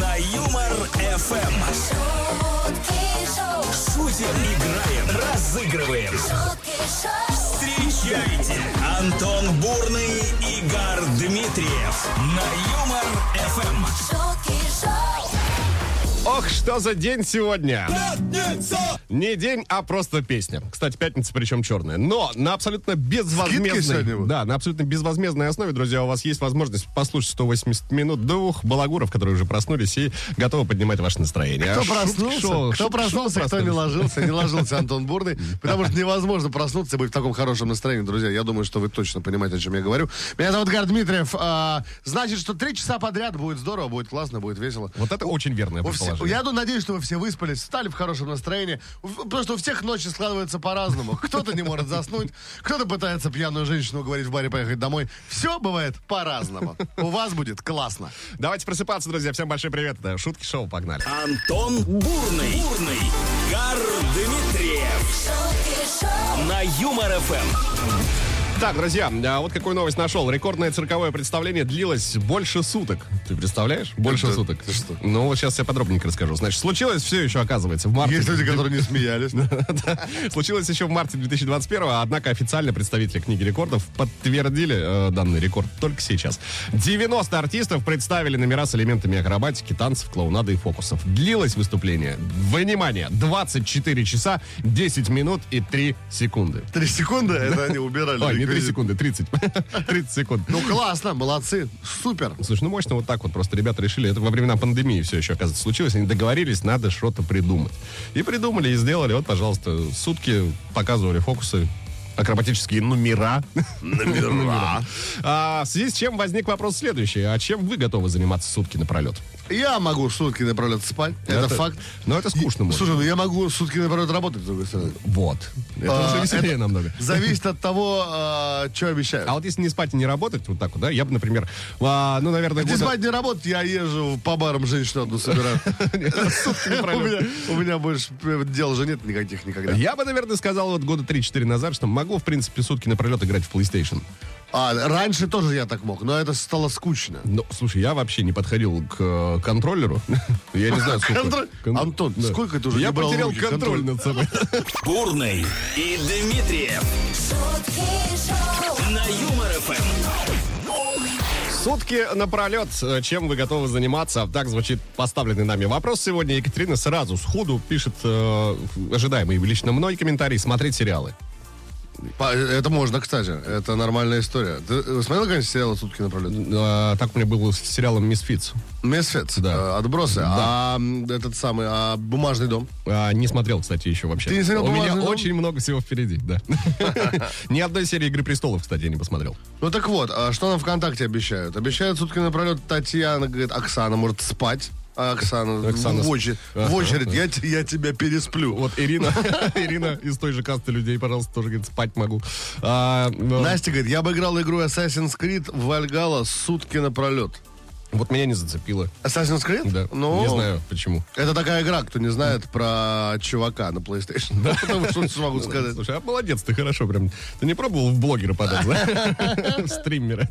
На Юмор ФМ. Шутим, играем, разыгрываем. Встречайте Антон Бурный, Игорь Дмитриев на Юмор ФМ. Ох, что за день сегодня! Пятница! Не день, а просто песня. Кстати, пятница причем черная. Но на абсолютно безвозмездной... Да, на абсолютно безвозмездной основе, друзья, у вас есть возможность послушать 180 минут двух балагуров, которые уже проснулись и готовы поднимать ваше настроение. Кто А проснулся, шоу- кто шутки проснулся, шоу кто не ложился, не ложился Антон Бурный, потому что невозможно проснуться и быть в таком хорошем настроении, друзья. Я думаю, что вы точно понимаете, о чем я говорю. Меня зовут Гар Дмитриев. А, значит, что три часа подряд будет здорово, будет классно, будет весело. Вот это очень верное предположение. я надеюсь, что вы все выспались, встали в хорошем настроении. У- Просто у всех ночи складываются по-разному. Кто-то не может заснуть, кто-то пытается пьяную женщину уговорить в баре поехать домой. Все бывает по-разному. У вас будет классно. Давайте просыпаться, друзья. Всем большой привет. Это шутки шоу, погнали. Антон Бурный, Бурный, Гар Дмитриев на Юмор ФМ. Так, друзья, а вот какую новость нашел. Рекордное цирковое представление длилось больше суток. Ты представляешь? Больше Это- суток. ты что? Ну, вот сейчас я подробненько расскажу. Значит, случилось все еще, оказывается, в марте. Есть люди, которые не смеялись. Случилось еще в марте 2021 однако официально представители книги рекордов подтвердили э, данный рекорд только сейчас. 90 артистов представили номера с элементами акробатики, танцев, клоунады и фокусов. Длилось выступление, внимание, 24 часа, 10 минут и 3 секунды. Три секунды, это они убирали. Не 3 реквизит. секунды, 30. 30 секунд. Ну, классно, молодцы, супер. Слушай, ну мощно вот так вот просто ребята решили, это во времена пандемии все еще, оказывается, случилось, они договорились, надо что-то придумать. И придумали, и сделали, вот, пожалуйста, сутки показывали фокусы, акробатические номера. Номера. А, в связи с чем возник вопрос следующий. А чем вы готовы заниматься сутки напролет? Я могу сутки напролет спать, это, факт. Но это скучно может. Слушай, ну я могу сутки напролет работать, с другой стороны. Вот. Это А, уже веселее это намного. Зависит от того, что обещают. А вот если не спать и не работать, вот так вот, да, я бы, например, а, ну, наверное, года- спать не работать, я езжу по барам женщину одну собираю. У меня- больше э, дел же нет никаких никогда. Я бы, наверное, сказал вот года 3-4 назад, что могу, в принципе, сутки напролет играть в PlayStation. А, раньше тоже я так мог, но это стало скучно. Ну, слушай, я вообще не подходил к э, контроллеру. Я не знаю, сколько. Контроль- Кон- Антон, сколько ты уже Я потерял руки контроль над собой. Бурный и Дмитриев на Юмор ФМ. Сутки напролет. Э, Чем вы готовы заниматься? Так звучит поставленный нами вопрос сегодня. Екатерина сразу, сходу пишет э, ожидаемый лично мной комментарий. Смотреть сериалы. Это можно, кстати. Это нормальная история. Ты смотрел, конечно, сериал «Сутки напролет»? Э, так у меня было с сериалом «Мисфитс». Misfits, Да. э, отбросы. А м, этот самый, а бумажный дом. А, не смотрел, кстати, еще вообще. Ты не смотрел У меня «Бумажный дом»? очень много всего впереди, да. Ни одной серии «Игры престолов», кстати, я не посмотрел. Ну так вот, а что нам ВКонтакте обещают? Обещают сутки напролет Татьяна, говорит, Оксана может спать. А Оксана, Оксана в, очередь, в очередь, я, те- я тебя пересплю. Вот Ирина, Ирина из той же касты людей, пожалуйста, тоже говорит, спать могу. А, ну, Настя говорит, я бы играл игру Assassin's Creed в Вальгала сутки напролет. Вот меня не зацепило. Assassin's Creed? Да. Ну, Не знаю, почему. Это такая игра, кто не знает про чувака на PlayStation. Да. Потому что что могу сказать. Слушай, а молодец, ты хорошо прям. Ты не пробовал в блогера подать, да? В стримера.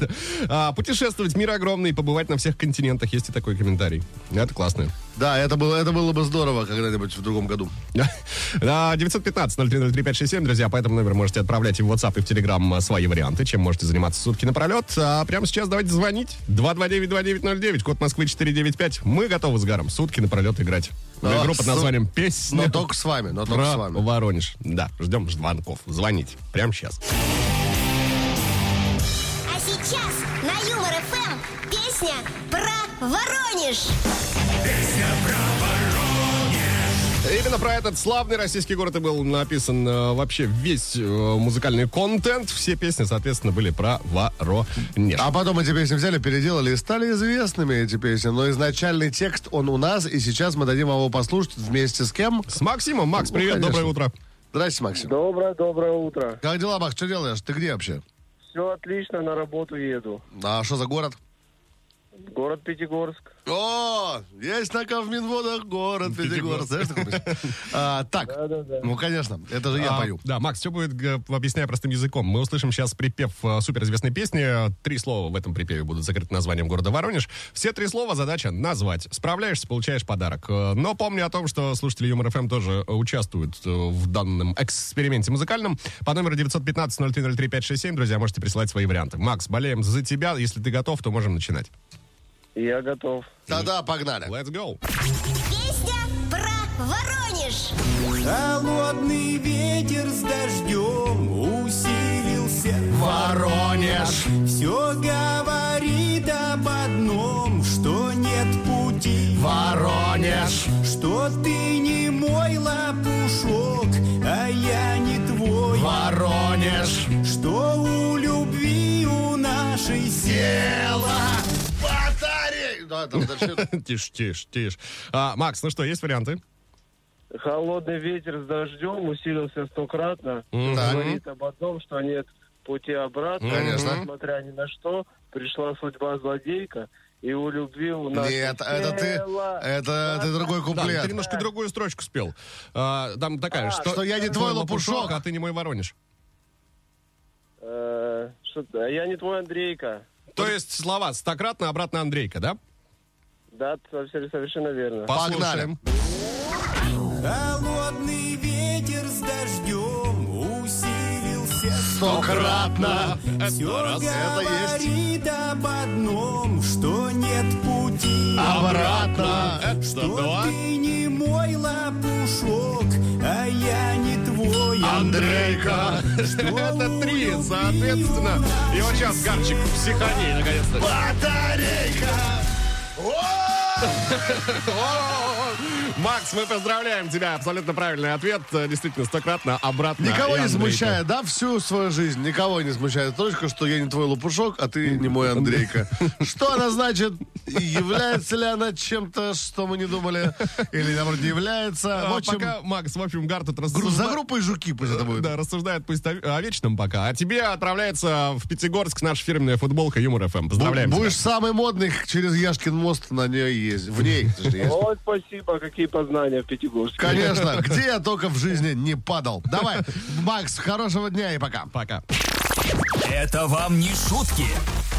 Путешествовать, мир огромный, побывать на всех континентах. Есть и такой комментарий. Это классно. Да, это было, это было бы здорово когда-нибудь в другом году. Да, 915-0303-567, друзья, по этому номеру можете отправлять и в WhatsApp, и в Telegram а, свои варианты, чем можете заниматься сутки напролет. А прямо сейчас давайте звонить. 229-2909, код Москвы 495. Мы готовы с Гаром сутки напролет играть. В А, игру под названием «Песня Но только с вами, но только про с вами. Воронеж». Да, ждем звонков. Звоните. Прямо сейчас. А сейчас на Юмор ФМ песня про Воронеж. Именно про этот славный российский город и был написан э, вообще весь э, музыкальный контент. Все песни, соответственно, были про Воронеж. А потом эти песни взяли, переделали и стали известными эти песни. Но изначальный текст, он у нас, и сейчас мы дадим его послушать вместе с кем? С Максимом. Макс, Ну, привет, конечно. доброе утро. Здрасте, Максим. Доброе, доброе утро. Как дела, Макс, что делаешь? Ты где вообще? Все отлично, на работу еду. А что за город? Город Пятигорск. О, есть на Ковминводах город Пятигорск. Знаешь? А, Так, Да-да-да. ну, конечно, это же я А, пою. Да, Макс, все будет, объясняя простым языком. Мы услышим сейчас припев э, суперизвестной песни. Три слова в этом припеве будут закрыты названием города Воронеж. Все три слова задача назвать. Справляешься, получаешь подарок. Э, Но помни о том, что слушатели Юмор ФМ тоже э, участвуют в данном эксперименте музыкальном. По номеру 915-0303-567, друзья, можете присылать свои варианты. Макс, болеем за тебя. Если ты готов, то можем начинать. Я готов. Тогда погнали. Let's go. Песня про Воронеж. Холодный ветер с дождем усилился Воронеж. Все говорит об одном, что нет пути Воронеж. Что ты не мой лопушок, а я не твой Воронеж. Что у любви у нашей села. Да, там дальше. Тише, тише, тише. А, Макс, ну что, есть варианты? Холодный ветер с дождем усилился стократно. Говорит об одном, что нет пути обратно. Конечно. Несмотря ни на что, пришла судьба злодейка. И у любви у нас Нет, это ты, это ты другой Да, куплет. ты немножко другую строчку спел. А, там такая, что, что я не твой лопушок. а ты не мой Воронеж. Э, что-то- я не твой Андрейка. То есть слова стократно, обратно Андрейка, да? Да, совершенно верно. Послушаем. Холодный ветер с дождем усилился Стократно. Все Это есть. говорит об одном, что нет пути Обратно. Что два. ты не мой лопушок, а я не твой Андрейка. Это три, соответственно. И вот сейчас Гарчик в психонии, наконец-то. Батарейка. お Макс, мы поздравляем тебя. Абсолютно правильный ответ. Действительно, стократно, обратно. Никого не смущает, да, всю свою жизнь? Никого не смущает точка, что я не твой лопушок, а ты не мой Андрейка. Что она значит? Является ли она чем-то, что мы не думали? Или, наоборот, не является? А, В общем, Пока Макс, в общем, Гар тут гру- рассуждает. за группой жуки пусть это будет. Да, рассуждает пусть о, о вечном пока. А тебе отправляется в Пятигорск наша фирменная футболка Юмор ФМ. Поздравляем тебя. Будешь самый модный через Яшкин мост на ней есть. В ней. Ой, спасибо, какие познания в Пятигорске. Конечно. Где я только в жизни не падал. Давай, Макс, хорошего дня и пока. Пока. Это вам не шутки.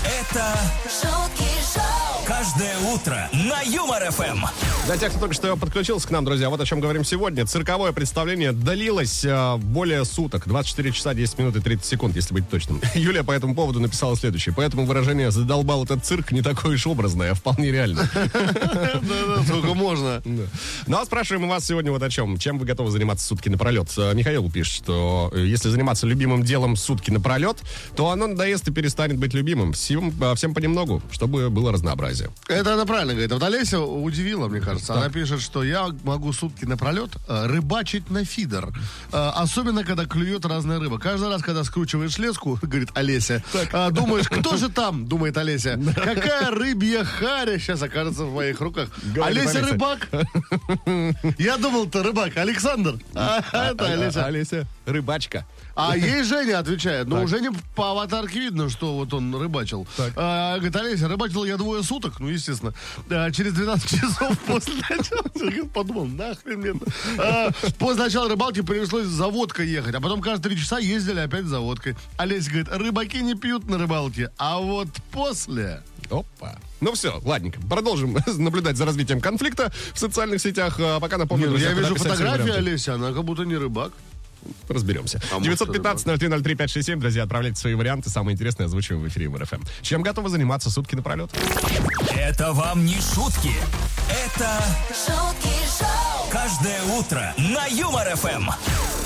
Это Шутки шоу. Каждое утро на Юмор ФМ. Для тех, кто только что подключился к нам, друзья, вот о чем говорим сегодня. Цирковое представление длилось э, более суток. 24 часа 10 минут и 30 секунд, если быть точным. Юлия по этому поводу написала следующее. Поэтому выражение «задолбал этот цирк» не такое уж образное, а вполне реально. Да-да, Сколько можно. Ну а спрашиваем у вас сегодня вот о чем. Чем вы готовы заниматься сутки напролет? Э, Михаил пишет, что э, если заниматься любимым делом сутки напролет, то оно надоест и перестанет быть любимым. Всем, э, всем понемногу, чтобы было разнообразие. Это она правильно говорит. Вот Олеся удивила, мне кажется. Она пишет, что я могу сутки напролет э, рыбачить на фидер. Э, особенно, когда клюет разная рыба. Каждый раз, когда скручиваешь леску, говорит Олеся, э, думаешь, кто же там, думает Олеся. Какая рыбья харя сейчас окажется в моих руках. Говорит Олеся Олеся. рыбак. Я думал, ты рыбак. Александр. А это А- Олеся. Олеся, рыбачка. А ей Женя отвечает. Ну, уже не по аватарке видно, что вот он рыбачил. А, говорит, Олеся, рыбачил я двое суток, ну, естественно. А, через 12 часов после начала... Подумал, нахрен мне это. А, после начала рыбалки пришлось за водкой ехать. А потом каждые три часа ездили опять за водкой. Олеся говорит, рыбаки не пьют на рыбалке. А вот после... Опа. Ну все, ладненько. Продолжим наблюдать за развитием конфликта в социальных сетях. А пока напомню, ну, друзья, я куда вижу писать свои фотографии варианты. Олеси, она как будто не рыбак. Разберемся. А может, 915-0303-567, друзья, отправляйте свои варианты. Самые интересные озвучиваем в эфире Юмор ФМ. Чем готовы заниматься сутки напролет? Это вам не шутки. Это Шутки шоу. каждое утро на Юмор ФМ.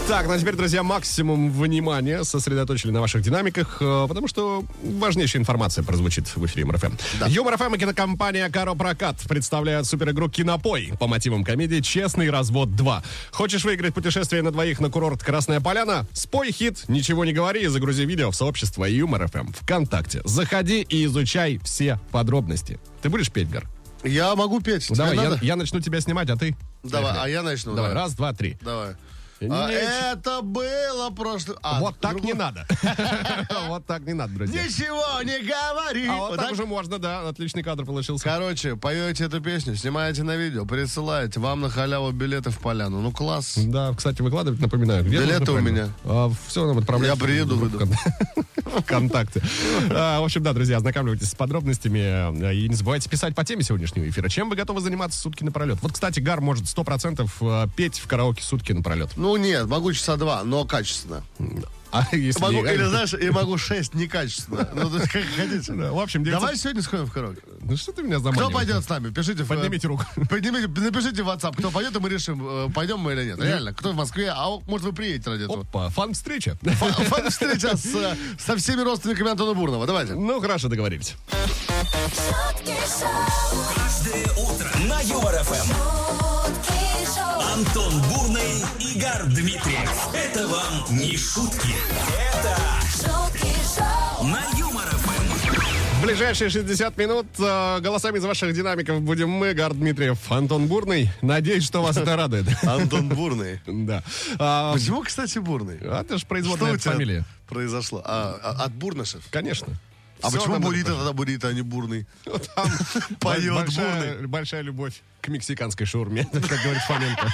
Так, ну а теперь, друзья, максимум внимания сосредоточили на ваших динамиках, э, потому что важнейшая информация прозвучит в эфире Юмор ФМ. Юмор ФМ и кинокомпания «Каро Прокат» представляют суперигру «Кинопой» по мотивам комедии «Честный развод 2». Хочешь выиграть путешествие на двоих на курорт Красная Поляна? Спой хит, ничего не говори и загрузи видео в сообщество Юмор ФМ ВКонтакте. Заходи и изучай все подробности. Ты будешь петь, Гар? Я могу петь. Ну, давай, я, я начну тебя снимать, а ты? Давай, Поехали. а я начну. Давай, давай. раз, два, три. Давай. А, это было прошлое... А, Вот так другой- не надо. Вот так не надо, друзья. Ничего не говори. А вот так уже можно, да. Отличный кадр получился. Короче, поете эту песню, снимаете на видео, присылаете. Вам на халяву билеты в поляну. Ну, класс. Да, кстати, выкладывать, напоминаю. Билеты у правильно? А, все нам отправляйте. Я приеду, выйду. Вкон- ВКонтакте. А, В общем, да, друзья, ознакомьтесь с подробностями. И не забывайте писать по теме сегодняшнего эфира. Чем вы готовы заниматься сутки напролет? Вот, кстати, Гар может 100% э, петь в караоке сутки напролет. Ну, нет, могу часа два, но качественно. А если... Могу, не- или, знаешь, и могу шесть некачественно. Ну, то есть, как хотите. Да, В общем, 900 Давай сегодня сходим в караоке. Ну что ты меня Кто заманиваешь? пойдет с нами? Пишите. в, э, Поднимите руку. Поднимите, напишите в WhatsApp, кто пойдет, и мы решим, э, пойдем мы или нет. Реально, кто в Москве, а может вы приедете ради этого. Опа, фан-встреча. Фа- фан- Встреча с, э, со всеми родственниками Антона Бурного. Давайте. Ну, хорошо, договорились. Каждое утро на Юмор ФМ. Антон Бурный, Игорь Дмитриев. Это вам не шутки. Это на Юмор ФМ. В ближайшие 60 минут э, голосами из ваших динамиков будем мы, Гар Дмитриев, Антон Бурный. Надеюсь, что вас это радует. Антон Бурный. Да. А, Почему, кстати, Бурный? а это же производная фамилии. произошло? А- от Бурнышев? Конечно. А почему Бурита тогда Бурита, а не Бурный? Там Поет большая, Бурный. большая любовь к мексиканской шаурме, как говорит Фоменко.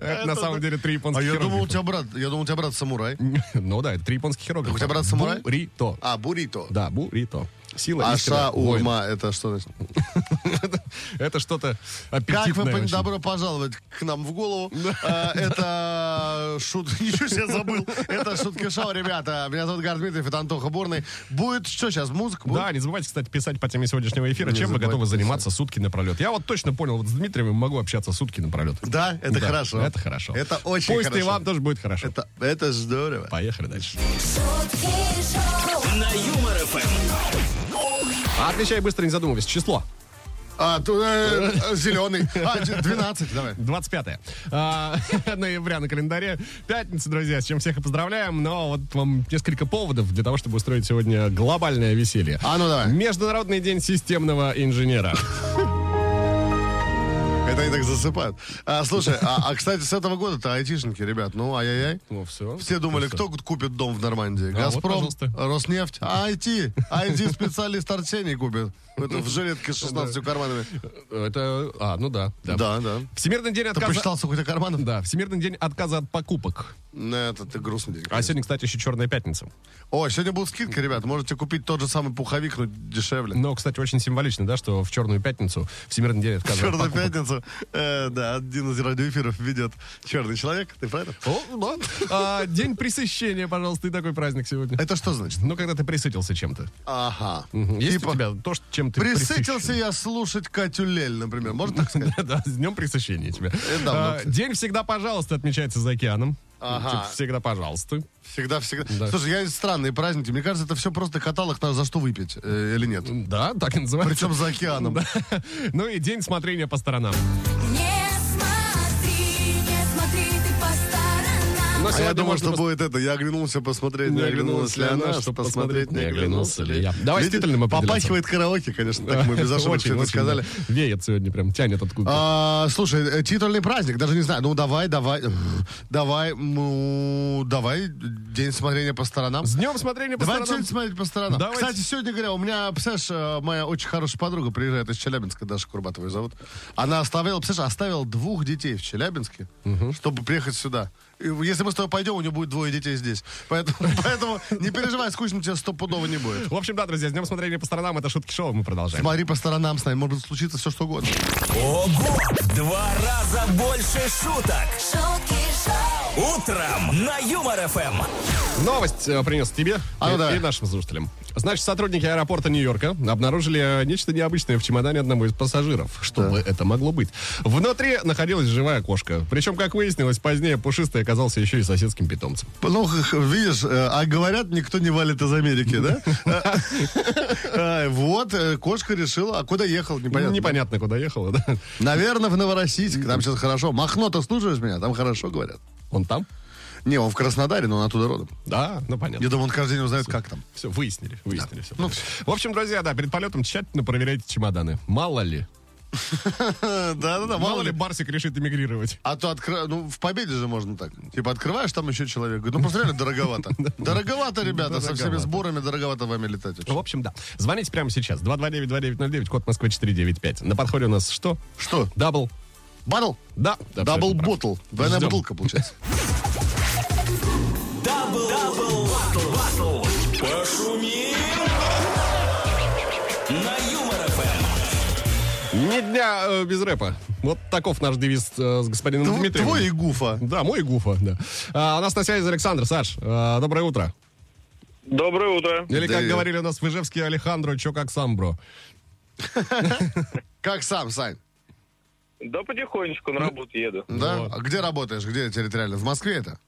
Это на самом деле три А японских я думал, у тебя брат, я думал, у тебя брат самурай. Ну да, это три японских иероглифа. У тебя брат самурай? Бурито. А, Бурито. Да, бурито. Сила А воин. шаурма, это что значит? Это что-то Как вы аппетитное понимаете, очень. добро пожаловать к нам в голову. А, Это шут... Ничего себе забыл. Это шутки шоу, ребята. Меня зовут Гар Дмитриев, это Антоха Бурный. Будет что сейчас, музыка? Да, не забывайте, кстати, писать по теме сегодняшнего эфира, чем вы готовы заниматься сутки напролет. Я вот точно понял, вот с Дмитриевым могу общаться сутки напролет. Да, это хорошо. Это хорошо. Это очень Пусть хорошо. и вам тоже будет хорошо. Это, это здорово. Поехали дальше. На Юмор ФМ. А отвечай быстро, не задумываясь. Число. А, ту- э, э, зеленый. А, д- 12, давай. 25 а, ноября на календаре. Пятница, друзья, с чем всех и поздравляем. Но вот вам несколько поводов для того, чтобы устроить сегодня глобальное веселье. А ну давай. Международный день системного инженера. Это они так засыпают. А, слушай, а, а, кстати, с этого года-то айтишники, ребят, ну, ай-яй-яй. Ну, все. Все думали, кто купит дом в Нормандии? А, вот, Газпром, пожалуйста. Роснефть, а IT. IT-специалист Арсений купит. Это в жилетке с 16 карманами. Это... А, ну да. Да. Да, да. Всемирный день Ты отказа... посчитал, сколько карманов? Да, Всемирный день отказа от покупок. Ну, Это ты грустный день. А сегодня, кстати, еще Черная пятница. О, сегодня будут скидки, ребят. Можете купить тот же самый пуховик, но дешевле. Но, кстати, очень символично, да, что в Черную пятницу Всемирный день отказа от Черную покупок. пятницу, э, да, один из радиоэфиров ведет черный человек. Ты про это? О, да. А, день пресыщения, пожалуйста, и такой праздник сегодня. Это что значит? Ну, когда ты присытился чем-то. Ага. Мгм. Есть Типа, у тебя то, чем ты Присытился я слушать Катю Лель, например. Можно так сказать? Да, с днем пресыщения тебя. давно, А. День всегда, пожалуйста, отмечается за океаном. Ага. Типа, Всегда, пожалуйста. Всегда, всегда. Да. Слушай, я странные праздники. Мне кажется, это все просто каталог на за что выпить, э, или нет? Да, так и называется. Причем за океаном. Да. Ну и день смотрения по сторонам. Не Но А я думал, что будет это. Я оглянулся посмотреть, не оглянулась ли она, чтобы посмотреть, не оглянулся ли я. Давай Видите, мы определимся. Попахивает караоке, конечно, так мы без все это сказали. да. Веет сегодня прям, тянет откуда А, слушай, э, титульный праздник, даже не знаю. Ну, давай, давай, давай, ну, давай, день смотрения по сторонам. С днем смотрения по Давай сторонам. что-нибудь смотреть по сторонам. Давайте. Кстати, сегодня, говоря, у меня, представляешь, э, моя очень хорошая подруга приезжает из Челябинска, Даша Курбатова ее зовут. Она оставила, представляешь, оставила двух детей в Челябинске, чтобы приехать сюда. Если мы с тобой пойдем, у нее будет двое детей здесь. Поэтому, поэтому не переживай, скучно тебе стопудово не будет. В общем, да, друзья, с днем смотрения по сторонам. Это шутки шоу, мы продолжаем. Смотри по сторонам с нами, может случиться все что угодно. Ого! Два раза больше шуток. Шутки шоу. Утром на Юмор ФМ. Новость э, принес тебе А ну и, давай. и нашим слушателям. Значит, сотрудники аэропорта Нью-Йорка обнаружили нечто необычное в чемодане одного из пассажиров. Что бы это могло быть? Внутри находилась живая кошка. Причем, как выяснилось, позднее пушистый оказался еще и соседским питомцем. Ну, видишь, э, а говорят, никто не валит из Америки, да? Э, Вот, э, кошка решила, а куда ехал, непонятно. Непонятно, куда ехала, да? Наверное, в Новороссийск, там сейчас хорошо. Махно, ты слушаешь меня? Там хорошо говорят. Он там? Не, он в Краснодаре, но он оттуда родом. Да, ну понятно. Я думаю, он каждый день узнает, как там. Все, выяснили, выяснили все. Ну, В общем, друзья, да, перед полетом тщательно проверяйте чемоданы. Мало ли. Да-да-да, Мало ли Барсик решит эмигрировать. А то откры... ну, в победе же можно так. Типа открываешь, там еще человек. Говорит, ну просто реально дороговато. Дороговато, ребята, со всеми сборами дороговато вами летать. В общем, да. Звоните прямо сейчас. 229-2909, код Москвы 495. На подходе у нас что? Что? Double. Battle? Да. Double bottle. Двойная бутылка, получается. Double, double, battle, battle. Пошумим. На Юмор ФМ. Ни дня э, без рэпа. Вот таков наш девиз э, с господином Тв- Дмитрием. Твой и гуфа. Да, мой Гуфа, да. А, у нас на связи Александр. Саш, э, доброе утро. Доброе утро. Или, как Привет. говорили у нас в Ижевске, Алехандро, чё как сам, бро. Как сам, Сань? Да потихонечку на работу еду. Да? А где работаешь? Где территориально? В Москве это?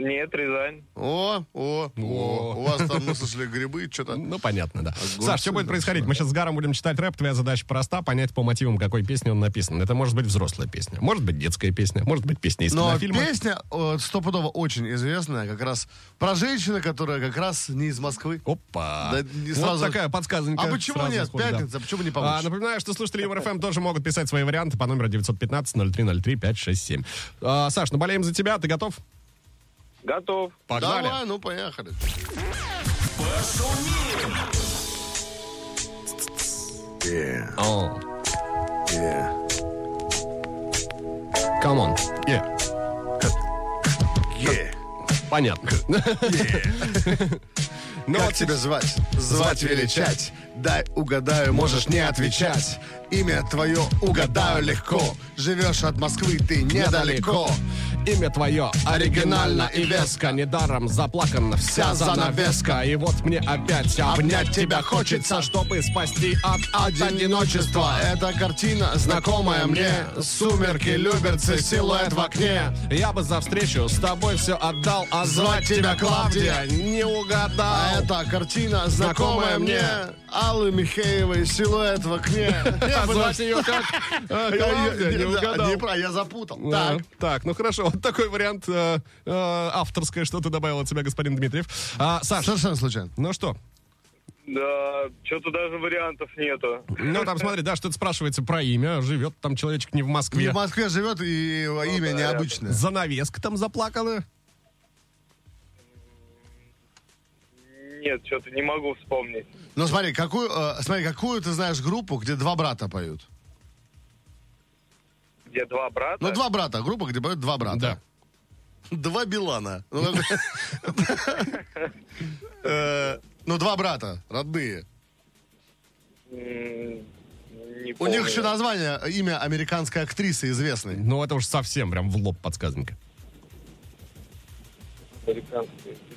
Нет, Рязань. О, о, о. У вас там, мы слышали, грибы, что-то. Ну, понятно, да. Огурцы, Саш, что будет да, происходить? Мы сейчас с Гаром будем читать рэп. Твоя задача проста — понять по мотивам, какой песни он написан. Это может быть взрослая песня, может быть детская песня, может быть песня из Но кинофильма. песня э, стопудово очень известная, как раз про женщину, которая как раз не из Москвы. Опа! Да, не вот сразу- такая подсказанька. А почему сразу нет? сходу, да. Пятница, почему не А, получится? напоминаю, что слушатели Юмор ФМ тоже могут писать свои варианты по номеру 915-0303-567. А, Саш, ну болеем за тебя, ты готов? Готов. Погнали. Давай, ну поехали. О, Yeah. come on. Yeah. Yeah. Понятно. Ну, Как вот тебя звать? Звать величать. Дай угадаю, можешь не отвечать. Имя твое угадаю легко. Живешь от Москвы ты недалеко. Имя твое оригинально и веско Недаром заплакана вся занавеска И вот мне опять обнять тебя хочется Чтобы спасти от, одиночества Эта картина знакомая мне. Сумерки, люберцы, силуэт в окне. Я бы за встречу с тобой все отдал А звать тебя Клавдия не угадал А эта картина знакомая мне. Аллы Михеевой, силуэт в окне. А звать ее как? А, не угадал я запутал. Так. Ну хорошо, вот такой вариант э, э, авторское что-то добавил от себя господин Дмитриев. А, Саш, Совершенно случайно. ну что? Да, что-то даже вариантов нету. Ну, там, смотри, да, что-то спрашивается про имя. Живет там человечек не в Не Москве. в Москве живет и имя да, необычное. Занавеска там заплакана. Нет, что-то не могу вспомнить. Ну смотри, какую, э, смотри, какую ты знаешь группу, где два брата поют? Где два брата? Ну, два брата, группа, где поют два брата. Да. Два Билана. Ну, Э, Ну, два брата, родные. У них еще название, имя американской актрисы известной. Ну, это уж совсем прям в лоб подсказанка. Американские актрисы.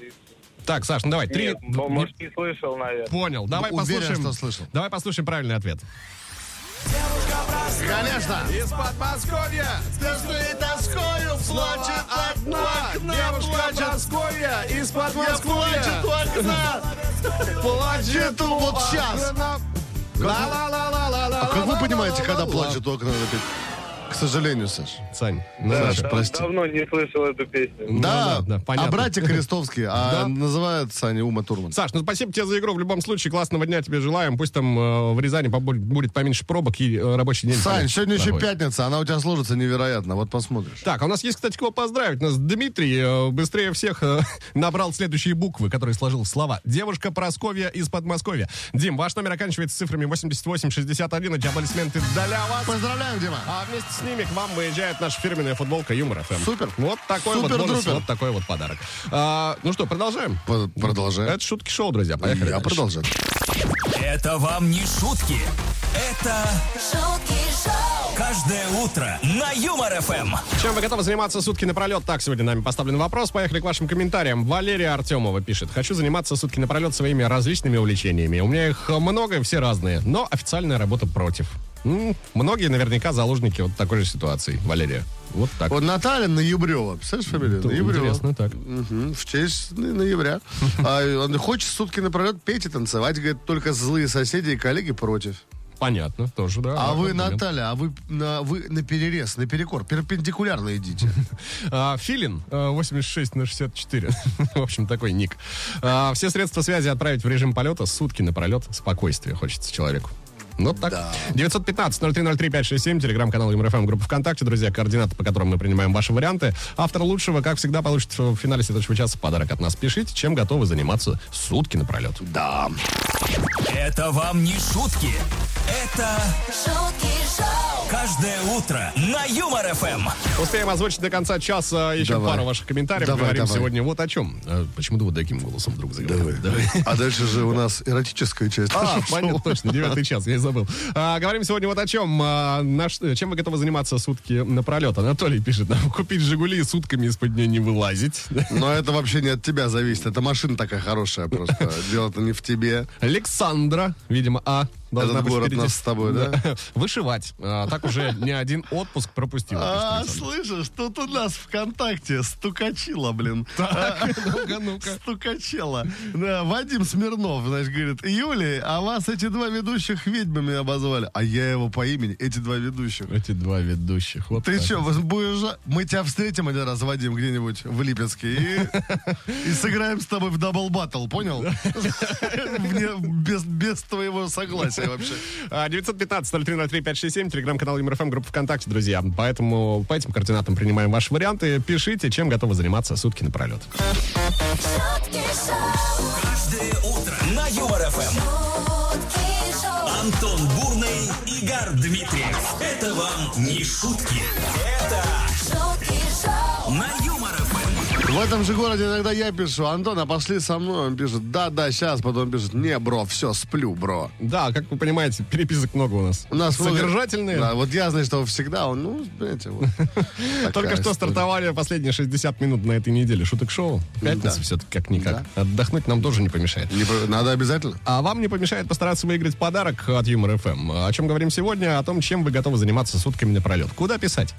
Так, Саш, ну давай, три... Нет, м- может, не слышал, наверное. Понял, давай Уверен, послушаем... что слышал. Давай послушаем правильный ответ. Конечно. Из Подмосковья С тоскою плачет одна, девушка Подмосковья из плачет у окна. Плачет у- вот сейчас. А как вы понимаете, когда плачет у окна? Сожалению, Саш. Сань, ну, Да, Саша, дав- прости. Давно не слышал эту песню. Ну Да, да, да, а понятно. братья Крестовские, а Да. называются они Ума Турман. Саш, ну спасибо тебе за игру. В любом случае, классного дня тебе желаем. Пусть там э, в Рязани будет поменьше пробок и э, рабочий день. Сань, сегодня еще пятница, она у тебя сложится невероятно, вот посмотришь. Так, а у нас есть, кстати, кого поздравить. У нас Дмитрий э, быстрее всех э, набрал следующие буквы, которые сложил в слова. Девушка Просковья из Подмосковья. Дим, ваш номер оканчивается цифрами 8861. Эти аплодисменты для вас. Поздравляем, Дима. А вместе с ними к вам выезжает наша фирменная футболка Юмор ФМ. Супер. Вот такой вот Супер-друпер. бонус, вот такой вот подарок. А, ну что, продолжаем? П- Продолжай. Это шутки шоу, друзья. Поехали. Я дальше. продолжаю. Это вам не шутки. Это шутки шоу, каждое утро на Юмор ФМ. Чем вы готовы заниматься сутки напролет? Так, сегодня нами поставлен вопрос. Поехали к вашим комментариям. Валерия Артемова пишет. Хочу заниматься сутки напролет своими различными увлечениями. У меня их много, все разные. Но официальная работа против. М, Многие наверняка заложники вот такой же ситуации, Валерия. Вот так. Вот Наталья Ноябрева, представляешь фамилию? Это Ноябрева. интересно, так. Мгм, в честь но- ноября. А он хочет сутки напролет петь и танцевать, говорит, только злые соседи и коллеги против. Понятно, тоже, да. А вы, момент. Наталья, а вы на, вы на перерез, на перекор, перпендикулярно идите. А, Филин, а, 86 на 64. В общем, такой ник. А, Все средства связи отправить в режим полета сутки напролет. Спокойствие хочется человеку. Вот так. 915-0303-567, телеграм-канал ЮморФМ, группа ВКонтакте, друзья, координаты, по которым мы принимаем ваши варианты. Автор лучшего, как всегда, получит в финале следующего часа подарок от нас. Пишите, чем готовы заниматься сутки напролет. Да. Это вам не шутки. Это шутки шоу, каждое утро на Юмор ФМ. Успеем озвучить до конца часа еще Давай. пару ваших комментариев. Давай, Говорим давай. сегодня вот о чем. Э, Почему ты вот таким голосом вдруг заговорил? А дальше же у нас эротическая часть. А, понятно, точно, девятый час, я забыл. А, говорим сегодня вот о чем. А, на ш- чем вы готовы заниматься сутки напролет? Анатолий пишет нам, купить «Жигули» и сутками из-под нее не вылазить. Но это вообще не от тебя зависит. Это машина такая хорошая просто. Дело-то не в тебе. Александра, видимо, А. Должна Этот быть город впереди. нас с тобой, да? Вышивать. А, так уже не один отпуск пропустил. А, слышишь, тут у нас ВКонтакте стукачила, блин. Ну-ка, ну-ка. Стукачела. Да, Вадим Смирнов, значит, говорит, Юлия, а вас эти два ведущих ведьмами обозвали. А я его по имени, эти два ведущих. Эти два ведущих. Вот Ты так. что, будешь... Мы тебя встретим один раз, Вадим, где-нибудь в Липецке и, и сыграем с тобой в double battle, понял? Без твоего согласия вообще. А, 915-0303-567, телеграм-канал Юмор ФМ, группа ВКонтакте, друзья. Поэтому по этим координатам принимаем ваши варианты. Пишите, чем готовы заниматься сутки напролет. шутки шоу, Каждое утро на Юмор ФМ. шутки шоу, Антон Бурный, Игорь Дмитриев. Это вам не шутки. Это шутки шоу, на Юмор ФМ. В этом же городе иногда я пишу, Антон, а пошли со мной. Он пишет, да-да, сейчас. Потом пишет, не, бро, все, сплю, бро. Да, как вы понимаете, переписок много у нас. У нас много- Содержательные. Да, вот я, значит, что всегда он, ну, знаете, вот. Только что стартовали последние 60 минут на этой неделе шуток-шоу. Пятница все-таки как-никак. Отдохнуть нам тоже не помешает. Надо обязательно. А вам не помешает постараться выиграть подарок от Юмор ФМ. О чем говорим сегодня? О том, чем вы готовы заниматься сутками напролет. Куда писать?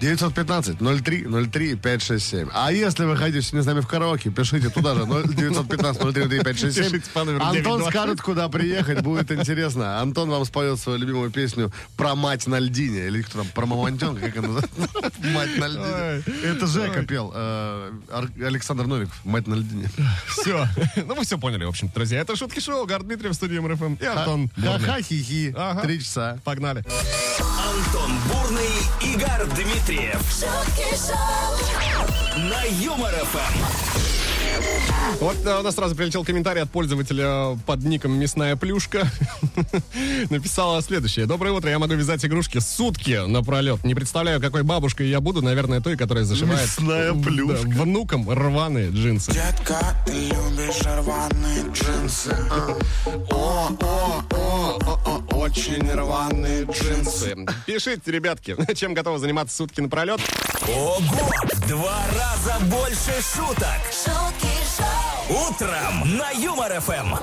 915-03-03-567. А если вы хотите сегодня с нами в караоке, пишите туда же 915-03-03-567. Пишите по номеру Антон 92. скажет, куда приехать, будет интересно. Антон вам споет свою любимую песню про мать на льдине. Или кто там, про мамонтенка, как она называется? Мать на льдине. Это Жека пел. э, Александр Новиков. Мать на льдине. Все. Ну, вы все поняли, в общем друзья. Это шутки шоу. Гар Дмитриев в студии МРФМ. И Антон. Ха-ха-хи-хи. Три часа. Погнали. Антон Бурный, Игорь Дмитриев. На Юмор ФМ. Вот э, у нас сразу прилетел комментарий от пользователя под ником «Мясная плюшка». Написала следующее. Доброе утро, я могу вязать игрушки сутки напролет. Не представляю, какой бабушкой я буду. Наверное, той, которая зашивает Мясная в- плюшка. да, внукам рваные джинсы. Детка, ты любишь рваные джинсы а? О, о, о, о, о, очень рваные джинсы Пишите, ребятки, чем готовы заниматься сутки напролет. Ого! Два раза больше шуток. шутки шоу, Утром на Юмор ФМ.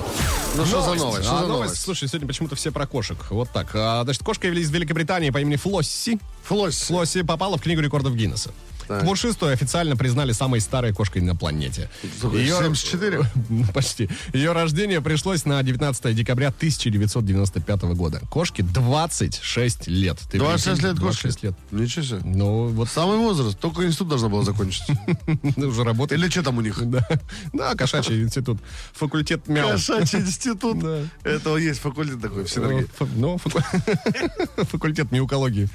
Ну что за новость? Что А, за новость, новость? слушай, сегодня почему-то все про кошек. Вот так. А, значит, кошка из Великобритании по имени Флосси. Флосси. Флосси попала в книгу рекордов Гиннесса. Так. Пушистую официально признали самой старой кошкой на планете. Сколько, 74? Почти. Ее рождение пришлось на 19 декабря 1995 года. Кошке 26 лет. Ты 26 прикинь? лет кошки? 26 лет. Ничего себе. Ну, вот Самый возраст. Только институт должна была закончить. уже работает. Или что там у них? Да, кошачий институт. Факультет мяу. Кошачий институт. Этого есть факультет такой в Э, Синергии. Ну, факу- факультет мяукологии.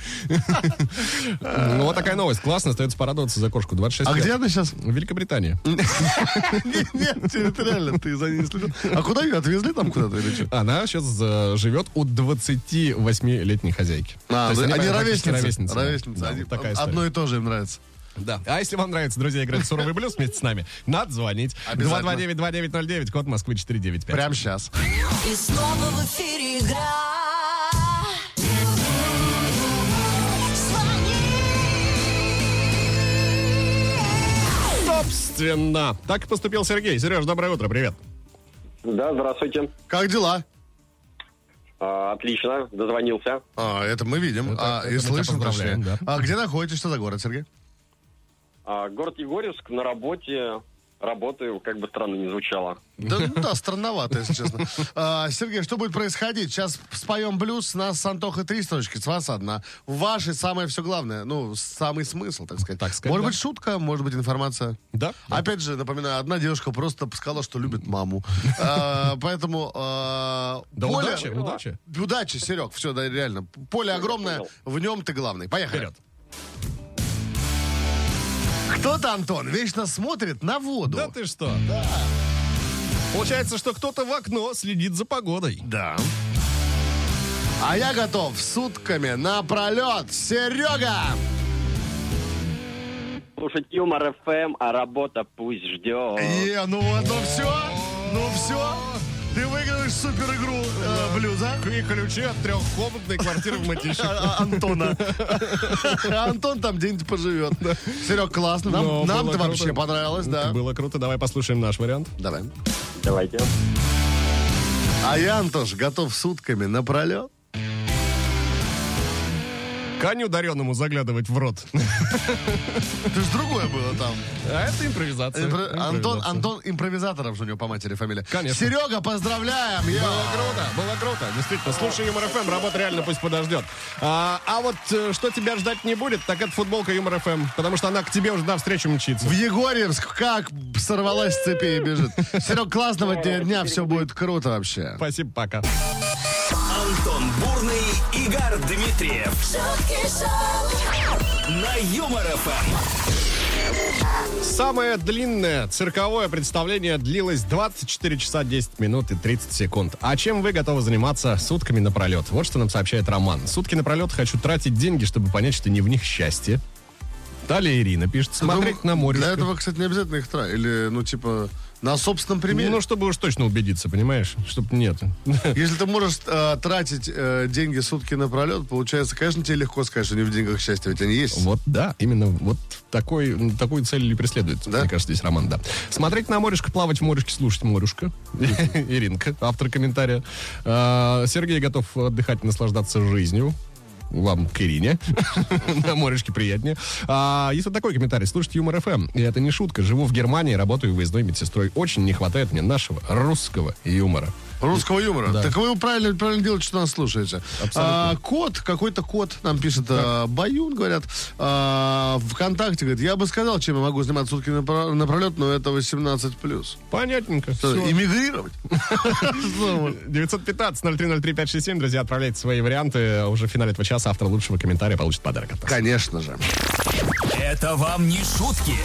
Ну, вот такая новость. Классно, остается порадоваться за кошку. 26 А лет. где она сейчас? Великобритания. Нет, нет, территориально ты за ней не следил. А куда ее отвезли там куда-то или что? Она сейчас э, живет у 28-летней хозяйки. А, То есть они ровесницы. Ровесницы. Одно и то же им нравится. Да. А если вам нравится, друзья, играть в суровый блюз вместе с нами, надо звонить. Обязательно. 229-2909, код Москвы 495. Прямо сейчас. и снова в эфире игра. Звони. Собственно, так и поступил Сергей. Сереж, доброе утро, привет. Да, здравствуйте. Как дела? А, отлично, дозвонился. А, это мы видим. Это- а, это и слышим, точнее. да. А где находитесь? Что за город, Сергей? А, город Егорьевск на работе. Работаю, как бы странно не звучало. Да, ну да, странновато, если честно. А, Сергей, что будет происходить? Сейчас споем блюз, нас с Антохой три строчки, с вас одна. Ваши самое все главное, ну, самый смысл, так сказать. Так сказать, может да. быть, шутка, может быть, информация. Да. Опять же, напоминаю, одна девушка просто сказала, что любит маму. А, Поэтому... а, Да поле- удачи, удачи. Удачи, Серег, все, да, реально. Поле огромное, в нем ты главный. Поехали. Вперед. Кто-то, Антон, вечно смотрит на воду. Да ты что? Получается, что кто-то в окно следит за погодой. Да. А я готов сутками напролет. Серега! Слушать Юмор ФМ, а работа пусть ждет. Е, ну вот, ну все, ну все. Ты выигрываешь супер игру э, блюза. И ключи от трехкомнатной квартиры в Матищах. А- а- Антона. Антон там где-нибудь поживет. Серег, классно. Нам, Но нам было круто. вообще понравилось, да. Было круто. Давай послушаем наш вариант. Давай. Давайте. А я, Антош, готов сутками напролет. Коню дареному заглядывать в рот. Ты ж другое было там. А это импровизация. Импро- Антон, Импровизация. Антон импровизаторов же у него по матери фамилия. Конечно. Серега, поздравляем! йоу. Было круто, было круто. Действительно, слушай Юмор ФМ, работа реально пусть подождет. А, а вот э, что тебя ждать не будет, так это футболка Юмор ФМ, потому что она к тебе уже навстречу мчится. В Егорьевск как сорвалась с цепи и бежит. Серег, классного дня, все будет круто вообще. Спасибо, пока. Антон Бурный, Игорь Дмитриев на Юмор ФМ. Самое длинное цирковое представление длилось 24 часа 10 минут и 30 секунд. А чем вы готовы заниматься сутками напролет? Вот что нам сообщает Роман. Сутки напролет хочу тратить деньги, чтобы понять, что не в них счастье. Далее Ирина пишет, смотреть Ну, на море. Для этого, кстати, не обязательно их тратить. Или, ну, типа, на собственном примере. Ну, чтобы уж точно убедиться, понимаешь? Чтоб нет. Если ты можешь э, тратить э, деньги сутки напролет, получается, конечно, тебе легко сказать, что не в деньгах счастье, ведь они есть. Вот, да, именно вот такой, такую цель и преследует, Да? мне кажется, здесь Роман, да. Смотреть на морешко, плавать в морешке, слушать морешко. Иринка, автор комментария. А, Сергей готов отдыхать и наслаждаться жизнью. Вам к Ирине. На морешке приятнее. А, есть вот такой комментарий. Слушайте Юмор ФМ. И это не шутка. Живу в Германии, работаю выездной медсестрой. Очень не хватает мне нашего русского юмора. Русского юмора. Да. Так вы правильно, правильно делаете, что нас слушаете. Абсолютно. А, кот, какой-то кот нам пишет, а, Баюн, говорят, а, ВКонтакте, говорит, я бы сказал, чем я могу заниматься сутки напро- напролет, но это 18+. Понятненько. Что, Всё. Эмигрировать? Что мы? 915-0303-567, друзья, отправляйте свои варианты. Уже в финале этого часа автор лучшего комментария получит подарок от нас. Конечно же. Это вам не шутки.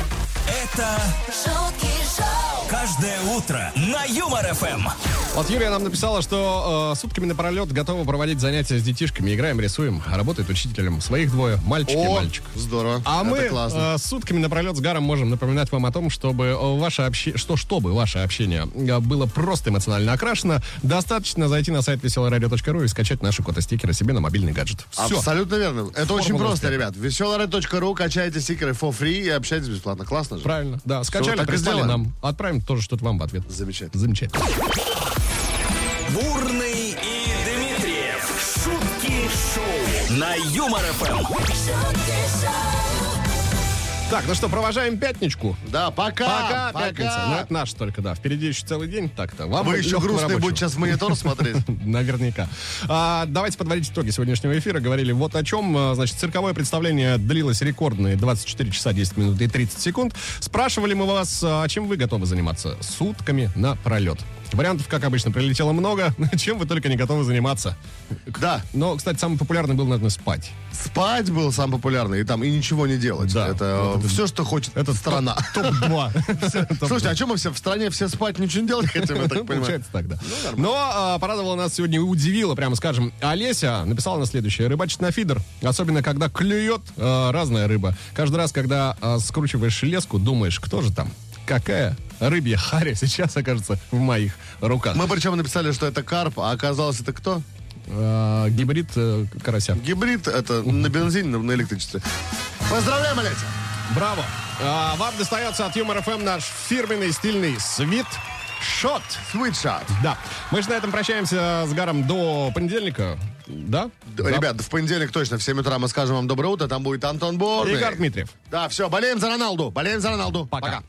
Это шутки шоу, каждое утро на Юмор ФМ. Вот Юлия нам написала, что э, сутками напролет готова проводить занятия с детишками. Играем, рисуем, работает учителем. Своих двое, мальчик и О, мальчик. здорово. А Это мы классно. э, сутками напролет с Гаром можем напоминать вам о том, чтобы э, ваше обще... что чтобы ваше общение э, было просто эмоционально окрашено, достаточно зайти на сайт веселорадио.ру и скачать наши кота-стикеры себе на мобильный гаджет. Все. Абсолютно верно. Это Формула очень просто, успеха. ребят. Веселая.ру, качайте стикеры for free и общайтесь бесплатно. Классно же? Правильно, да. Скачали, так и прислали сделаем. нам. Отправим тоже что-то вам в ответ. Замечательно. Замечательно. Бурный и Дмитриев. Шутки шоу на Юмор ФМ. шутки шоу, Так, ну что, провожаем пятничку. Да, пока. Пока, пятница. Ну, это наш только, да. Впереди еще целый день. Так-то. Вам Вы еще грустные будете сейчас в монитор смотреть. Наверняка. А, давайте подводить итоги сегодняшнего эфира. Говорили вот о чем. А, Значит, цирковое представление длилось рекордные 24 часа 10 минут и 30 секунд. Спрашивали мы вас, а чем вы готовы заниматься сутками на пролет. Вариантов, как обычно, прилетело много. Чем вы только не готовы заниматься. Да. Но, кстати, самый популярный был, наверное, спать. Спать был самый популярный, и там и ничего не делать. Да. Это Вот все, что хочет Это страна. Топ-2. Слушайте, а что мы все в стране все спать ничего не делать хотим, я так понимаю? Получается так, да. Но а, порадовала нас сегодня и удивила, прямо скажем. Олеся написала на следующее. Рыбачить на фидер, особенно когда клюет а, разная рыба. Каждый раз, когда скручиваешь леску, думаешь, кто же там? Какая рыбья харя сейчас окажется в моих руках? Мы причем написали, что это карп, а оказалось это кто? А, гибрид э, карася. Гибрид, это на бензине, на- электричестве. Поздравляем, Олеся! Браво! А, вам достается от Юмор ФМ наш фирменный стильный свит шот. Shot. Да. Мы же на этом прощаемся с Гаром до понедельника. Да? Д- Ребят, в понедельник точно в 7 утра мы скажем вам доброе утро. Там будет Антон Борный. Игорь Дмитриев. Да, все, болеем за Роналду. Болеем за Роналду. Пока. Пока.